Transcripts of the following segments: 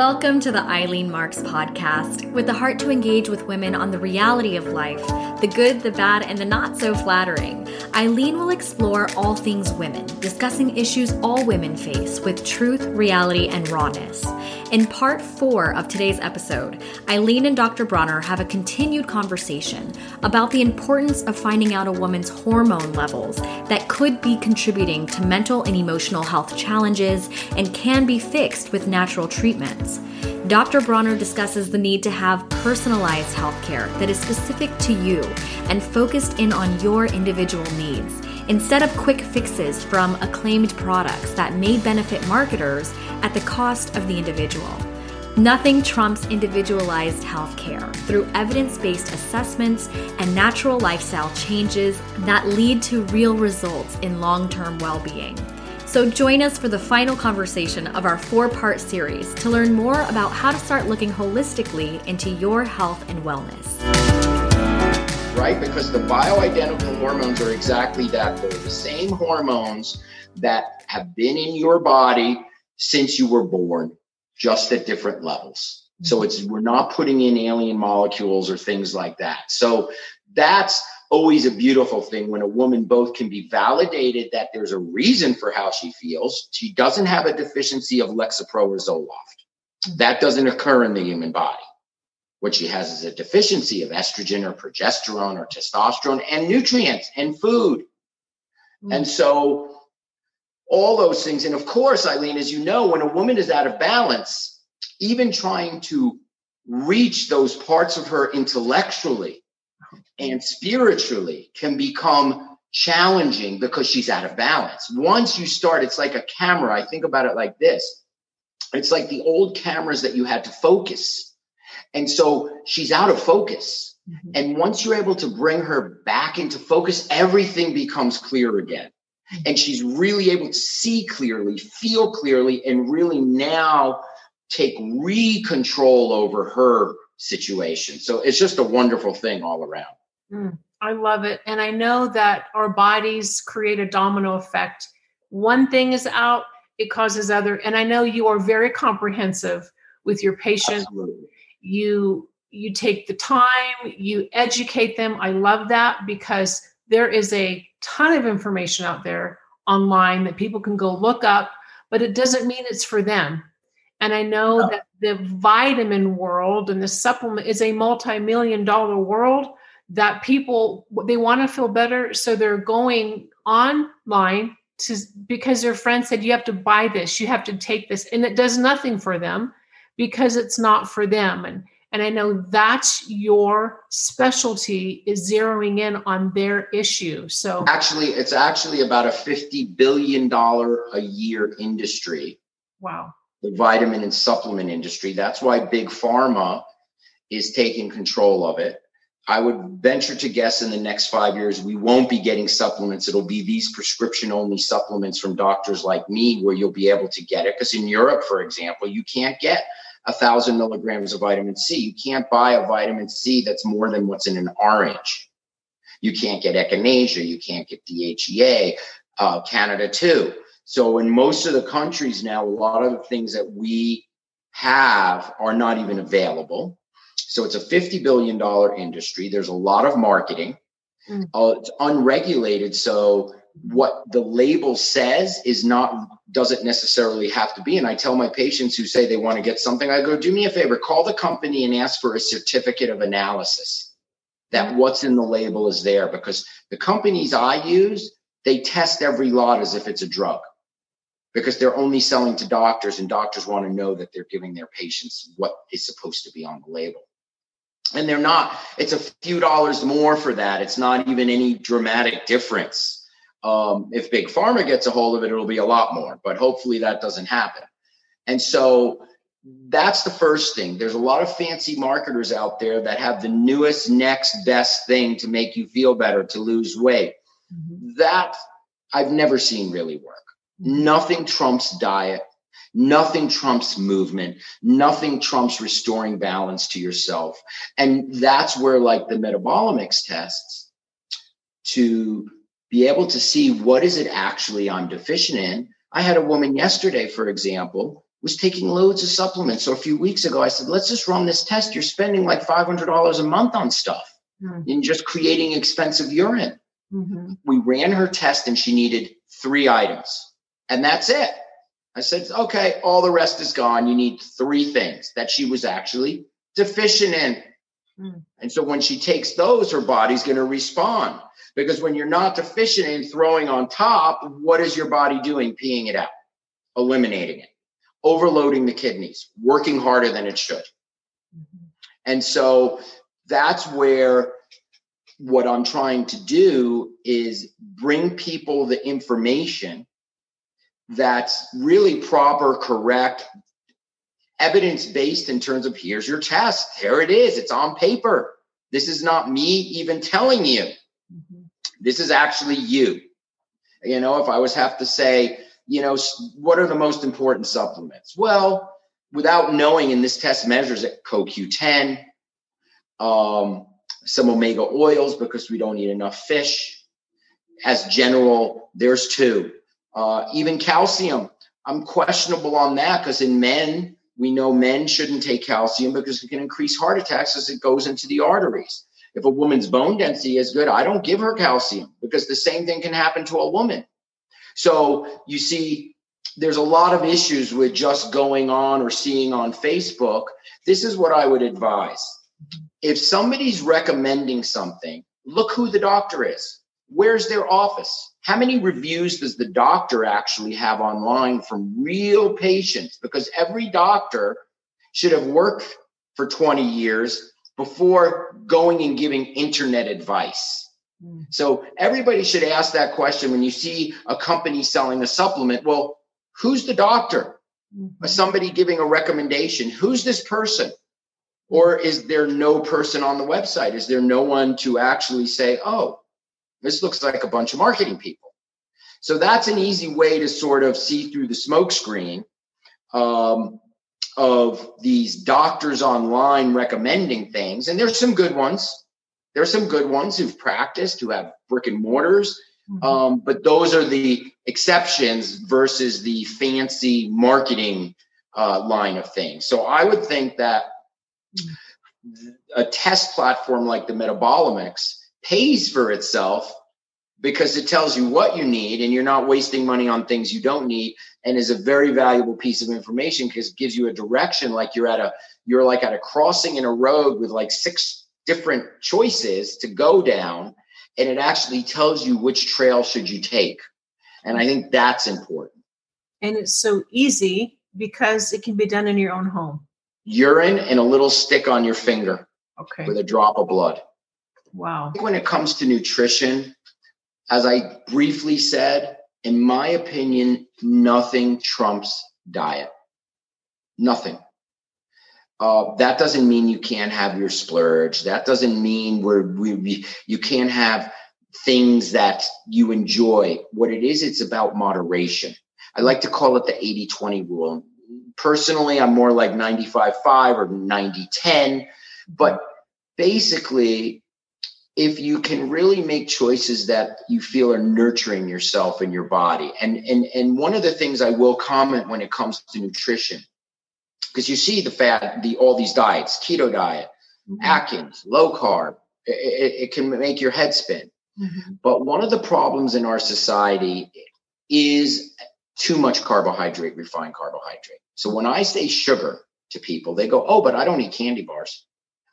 Welcome to the Eileen Marx podcast, with the heart to engage with women on the reality of life the good, the bad, and the not so flattering. Eileen will explore all things women, discussing issues all women face with truth, reality, and rawness. In part four of today's episode, Eileen and Dr. Bronner have a continued conversation about the importance of finding out a woman's hormone levels that could be contributing to mental and emotional health challenges and can be fixed with natural treatments. Dr. Bronner discusses the need to have personalized healthcare that is specific to you and focused in on your individual needs instead of quick fixes from acclaimed products that may benefit marketers at the cost of the individual. Nothing trumps individualized healthcare through evidence based assessments and natural lifestyle changes that lead to real results in long term well being. So join us for the final conversation of our four part series to learn more about how to start looking holistically into your health and wellness. Right? Because the bioidentical hormones are exactly that. They're the same hormones that have been in your body since you were born, just at different levels. So mm-hmm. it's we're not putting in alien molecules or things like that. So that's always a beautiful thing when a woman both can be validated that there's a reason for how she feels. She doesn't have a deficiency of Lexapro or Zoloft. That doesn't occur in the human body. What she has is a deficiency of estrogen or progesterone or testosterone and nutrients and food. Mm-hmm. And so all those things. And of course, Eileen, as you know, when a woman is out of balance, even trying to reach those parts of her intellectually and spiritually can become challenging because she's out of balance. Once you start, it's like a camera. I think about it like this it's like the old cameras that you had to focus. And so she's out of focus. Mm-hmm. And once you're able to bring her back into focus, everything becomes clear again. Mm-hmm. And she's really able to see clearly, feel clearly, and really now take re control over her situation. So it's just a wonderful thing all around. Mm, I love it. And I know that our bodies create a domino effect. One thing is out, it causes other. And I know you are very comprehensive with your patients. Absolutely. You you take the time, you educate them. I love that because there is a ton of information out there online that people can go look up, but it doesn't mean it's for them. And I know no. that the vitamin world and the supplement is a multi-million dollar world that people they want to feel better so they're going online to because their friend said you have to buy this you have to take this and it does nothing for them because it's not for them. And and i know that's your specialty is zeroing in on their issue so. Actually it's actually about a 50 billion dollar a year industry. Wow the vitamin and supplement industry that's why big pharma is taking control of it I would venture to guess in the next five years, we won't be getting supplements. It'll be these prescription only supplements from doctors like me where you'll be able to get it. Because in Europe, for example, you can't get a thousand milligrams of vitamin C. You can't buy a vitamin C that's more than what's in an orange. You can't get echinacea. You can't get DHEA. Uh, Canada too. So in most of the countries now, a lot of the things that we have are not even available. So it's a $50 billion industry. There's a lot of marketing. Mm. Uh, it's unregulated. So what the label says is not doesn't necessarily have to be. And I tell my patients who say they want to get something, I go, do me a favor, call the company and ask for a certificate of analysis that mm. what's in the label is there because the companies I use, they test every lot as if it's a drug because they're only selling to doctors and doctors want to know that they're giving their patients what is supposed to be on the label. And they're not it's a few dollars more for that. It's not even any dramatic difference. Um, if big pharma gets a hold of it it'll be a lot more but hopefully that doesn't happen. And so that's the first thing. There's a lot of fancy marketers out there that have the newest next best thing to make you feel better to lose weight. Mm-hmm. that i've never seen really work nothing trumps diet Nothing trumps movement. Nothing trumps restoring balance to yourself. And that's where, like the metabolomics tests, to be able to see what is it actually I'm deficient in. I had a woman yesterday, for example, was taking loads of supplements. So a few weeks ago, I said, let's just run this test. You're spending like $500 a month on stuff mm-hmm. and just creating expensive urine. Mm-hmm. We ran her test and she needed three items, and that's it. I said, okay, all the rest is gone. You need three things that she was actually deficient in. Mm. And so when she takes those, her body's going to respond. Because when you're not deficient in throwing on top, what is your body doing? Peeing it out, eliminating it, overloading the kidneys, working harder than it should. Mm-hmm. And so that's where what I'm trying to do is bring people the information that's really proper, correct, evidence based in terms of here's your test. Here it is. It's on paper. This is not me even telling you. Mm-hmm. This is actually you. You know, if I was have to say, you know, what are the most important supplements? Well, without knowing, and this test measures it, CoQ10, um, some omega oils because we don't eat enough fish. As general, there's two. Uh, even calcium, I'm questionable on that because in men, we know men shouldn't take calcium because it can increase heart attacks as it goes into the arteries. If a woman's bone density is good, I don't give her calcium because the same thing can happen to a woman. So you see, there's a lot of issues with just going on or seeing on Facebook. This is what I would advise. If somebody's recommending something, look who the doctor is. Where's their office? How many reviews does the doctor actually have online from real patients? Because every doctor should have worked for 20 years before going and giving internet advice. Hmm. So everybody should ask that question when you see a company selling a supplement. Well, who's the doctor? Mm-hmm. Somebody giving a recommendation. Who's this person? Or is there no person on the website? Is there no one to actually say, oh, this looks like a bunch of marketing people? So that's an easy way to sort of see through the smokescreen um, of these doctors online recommending things. And there's some good ones. There's some good ones who've practiced, who have brick and mortars. Mm-hmm. Um, but those are the exceptions versus the fancy marketing uh, line of things. So I would think that mm-hmm. a test platform like the Metabolomics pays for itself because it tells you what you need and you're not wasting money on things you don't need and is a very valuable piece of information because it gives you a direction like you're at a you're like at a crossing in a road with like six different choices to go down and it actually tells you which trail should you take. And i think that's important. And it's so easy because it can be done in your own home. Urine and a little stick on your finger okay. with a drop of blood wow when it comes to nutrition as I briefly said, in my opinion, nothing trumps diet. Nothing. Uh, that doesn't mean you can't have your splurge. That doesn't mean we're, we, we, you can't have things that you enjoy. What it is, it's about moderation. I like to call it the 80 20 rule. Personally, I'm more like 95 5 or 90 10. But basically, if you can really make choices that you feel are nurturing yourself and your body and and and one of the things i will comment when it comes to nutrition because you see the fat the all these diets keto diet mm-hmm. atkins low carb it, it, can make your head spin mm-hmm. but one of the problems in our society is too much carbohydrate refined carbohydrate so when i say sugar to people they go oh but i don't eat candy bars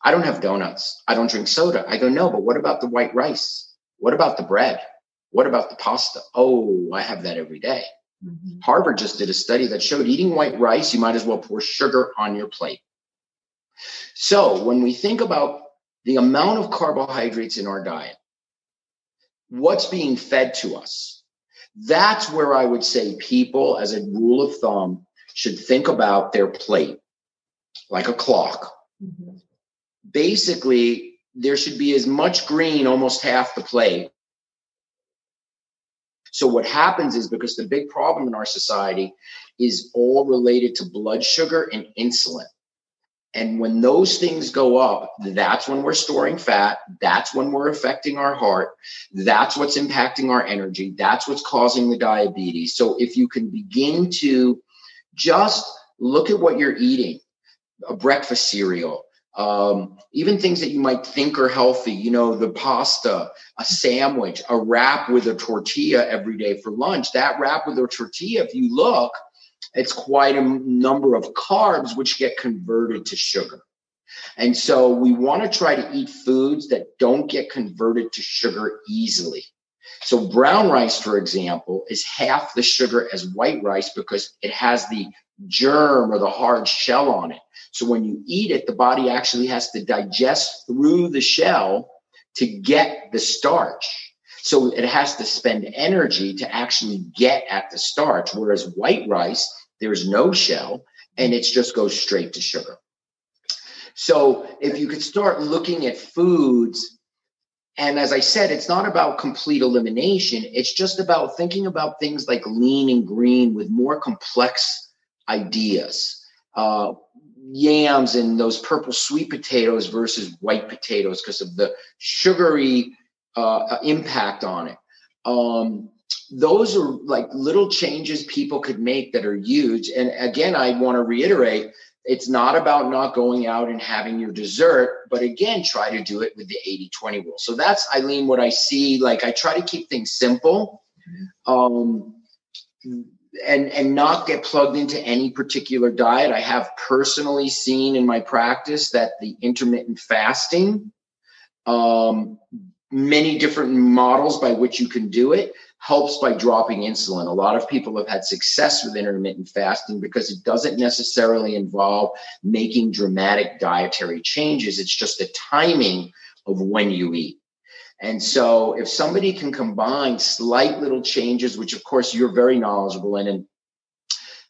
I don't have donuts. I don't drink soda. I go, no, but what about the white rice? What about the bread? What about the pasta? Oh, I have that every day. Mm-hmm. Harvard just did a study that showed eating white rice, you might as well pour sugar on your plate. So when we think about the amount of carbohydrates in our diet, what's being fed to us, that's where I would say people, as a rule of thumb, should think about their plate like a clock. Mm-hmm basically there should be as much green, almost half the plate. So what happens is because the big problem in our society is all related to blood sugar and insulin. And when those things go up, that's when we're storing fat. That's when we're affecting our heart. That's what's impacting our energy. That's what's causing the diabetes. So if you can begin to just look at what you're eating a breakfast cereal um, even things that you might think are healthy, you know, the pasta, a sandwich, a wrap with a tortilla every day for lunch. That wrap with a tortilla, if you look, it's quite a number of carbs which get converted to sugar. And so we want to try to eat foods that don't get converted to sugar easily. So brown rice, for example, is half the sugar as white rice because it has the germ or the hard shell on it. So when you eat it, the body actually has to digest through the shell to get the starch. So it has to spend energy to actually get at the starch. Whereas white rice, there's no shell and it just goes straight to sugar. So if you could start looking at foods, and as I said, it's not about complete elimination, it's just about thinking about things like lean and green with more complex ideas. Uh, yams and those purple sweet potatoes versus white potatoes because of the sugary uh, impact on it. Um, those are like little changes people could make that are huge. And again, I want to reiterate it's not about not going out and having your dessert, but again, try to do it with the 80 20 rule. So that's, Eileen, what I see. Like I try to keep things simple. Mm-hmm. Um, and and not get plugged into any particular diet. I have personally seen in my practice that the intermittent fasting, um, many different models by which you can do it, helps by dropping insulin. A lot of people have had success with intermittent fasting because it doesn't necessarily involve making dramatic dietary changes. It's just the timing of when you eat. And so if somebody can combine slight little changes, which of course you're very knowledgeable in, and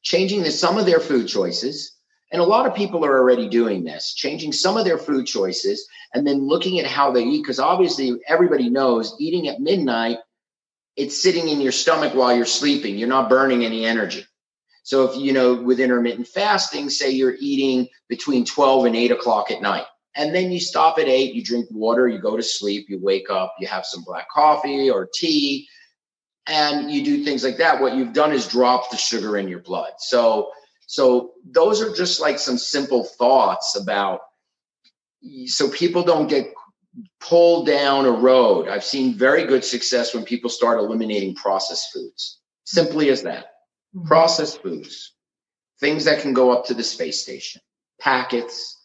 changing the, some of their food choices, and a lot of people are already doing this, changing some of their food choices and then looking at how they eat. Because obviously everybody knows eating at midnight, it's sitting in your stomach while you're sleeping. You're not burning any energy. So if you know with intermittent fasting, say you're eating between 12 and 8 o'clock at night and then you stop at eight, you drink water, you go to sleep, you wake up, you have some black coffee or tea, and you do things like that. What you've done is drop the sugar in your blood. So, so those are just like some simple thoughts about so people don't get pulled down a road. I've seen very good success when people start eliminating processed foods. Simply as that. Mm-hmm. Processed foods, things that can go up to the space station, packets,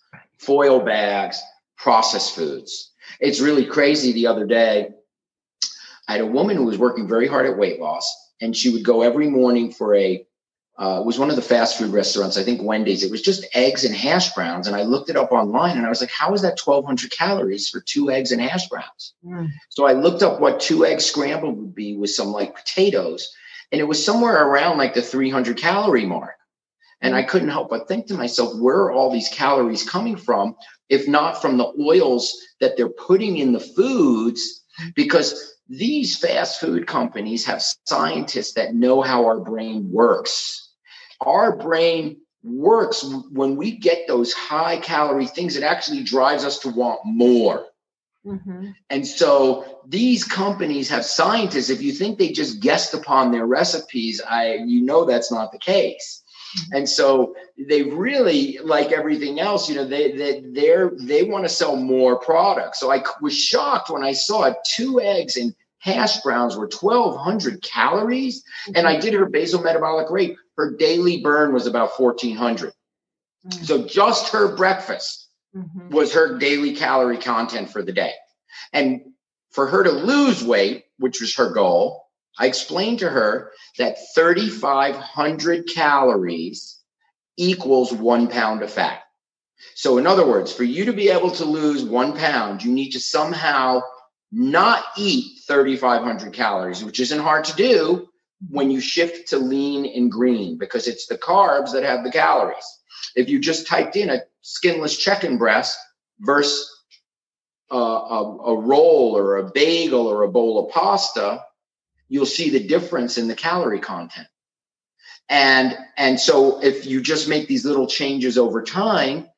foil bags, processed foods. It's really crazy. The other day, I had a woman who was working very hard at weight loss, and she would go every morning for a uh, it was one of the fast food restaurants, I think Wendy's. It was just eggs and hash browns. And I looked it up online and I was like, how is that 1,200 calories for two eggs and hash browns? Mm. So I looked up what two eggs scrambled would be with some like potatoes. And it was somewhere around like the 300 calorie mark. And I couldn't help but think to myself, where are all these calories coming from, if not from the oils that they're putting in the foods? Because these fast food companies have scientists that know how our brain works. Our brain works when we get those high calorie things, it actually drives us to want more. Mm-hmm. And so these companies have scientists. If you think they just guessed upon their recipes, I you know that's not the case. Mm-hmm. And so they really, like everything else, you know, they they they're they want to sell more products. So I was shocked when I saw. Two eggs and hash browns were 1,200 calories, mm-hmm. and I did her basal metabolic rate. Her daily burn was about 1,400. Mm-hmm. So just her breakfast mm-hmm. was her daily calorie content for the day. And for her to lose weight, which was her goal, I explained to her that 3,500 calories equals one pound of fat. So, in other words, for you to be able to lose one pound, you need to somehow not eat 3,500 calories, which isn't hard to do when you shift to lean and green because it's the carbs that have the calories. If you just typed in a skinless chicken breast versus a, a, a roll or a bagel or a bowl of pasta, you'll see the difference in the calorie content. And, and so if you just make these little changes over time,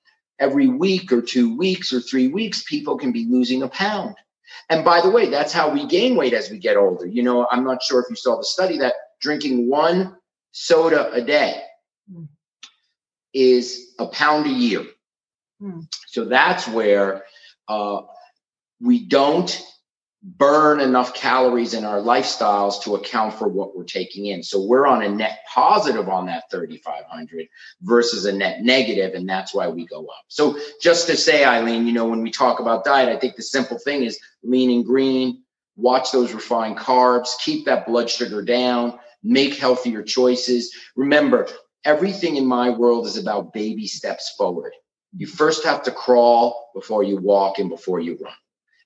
every week or two weeks or three weeks, people can be losing a pound. And by the way, that's how we gain weight as we get older. You know, I'm not sure if you saw the study that drinking one soda a day is a pound a year. Hmm. So that's where uh, we don't burn enough calories in our lifestyles to account for what we're taking in. So we're on a net positive on that 3,500 versus a net negative, and that's why we go up. So just to say, Eileen, you know, when we talk about diet, I think the simple thing is lean and green, watch those refined carbs, keep that blood sugar down, make healthier choices. Remember, everything in my world is about baby steps forward. You first have to crawl before you walk and before you run.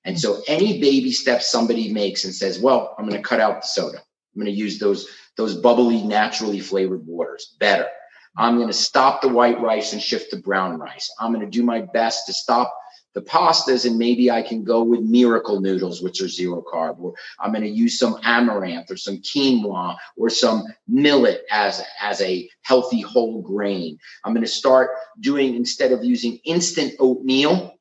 And so any baby step somebody makes and says, well, I'm going to cut out the soda. I'm going to use those, those bubbly, naturally flavored waters better. I'm going to stop the white rice and shift to brown rice. I'm going to do my best to stop the pastas and maybe I can go with miracle noodles, which are zero carb, or I'm going to use some amaranth or some quinoa or some millet as, as a healthy whole grain. I'm going to start doing, instead of using instant oatmeal,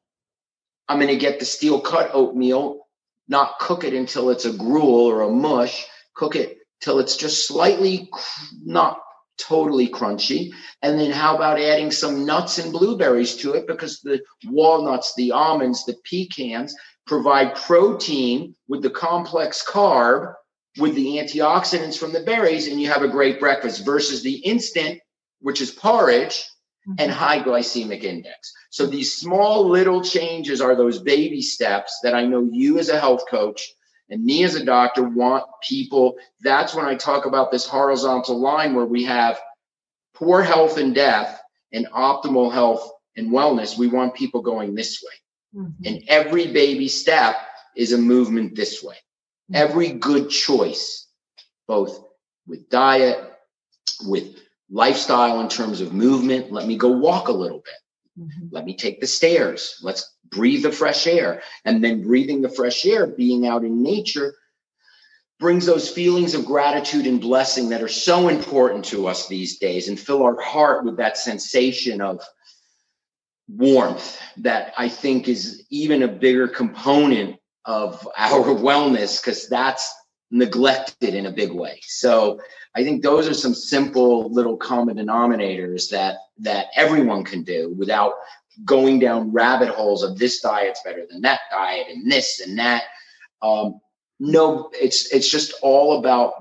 I'm going to get the steel cut oatmeal, not cook it until it's a gruel or a mush, cook it till it's just slightly not totally crunchy. And then how about adding some nuts and blueberries to it because the walnuts, the almonds, the pecans provide protein with the complex carb with the antioxidants from the berries and you have a great breakfast versus the instant which is porridge and mm-hmm. high glycemic index. So these small little changes are those baby steps that I know you as a health coach and me as a doctor want people. That's when I talk about this horizontal line where we have poor health and death and optimal health and wellness. We want people going this way. Mm-hmm. And every baby step is a movement this way. Mm-hmm. Every good choice, both with diet, with lifestyle in terms of movement. Let me go walk a little bit. Mm-hmm. Let me take the stairs. Let's breathe the fresh air. And then breathing the fresh air, being out in nature, brings those feelings of gratitude and blessing that are so important to us these days and fill our heart with that sensation of warmth that I think is even a bigger component of our wellness because that's neglected in a big way. So I think those are some simple little common denominators that that everyone can do without going down rabbit holes of this diet's better than that diet and this and that. Um, no, it's it's just all about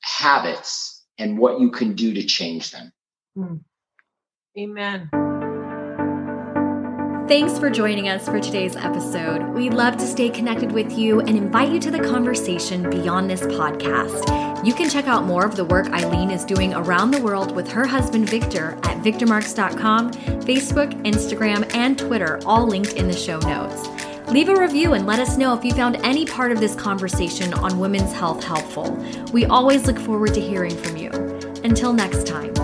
habits and what you can do to change them. Hmm. Amen. Thanks for joining us for today's episode. We'd love to stay connected with you and invite you to the conversation beyond this podcast. You can check out more of the work Eileen is doing around the world with her husband Victor at victormarx.com, Facebook, Instagram, and Twitter, all linked in the show notes. Leave a review and let us know if you found any part of this conversation on women's health helpful. We always look forward to hearing from you. Until next time.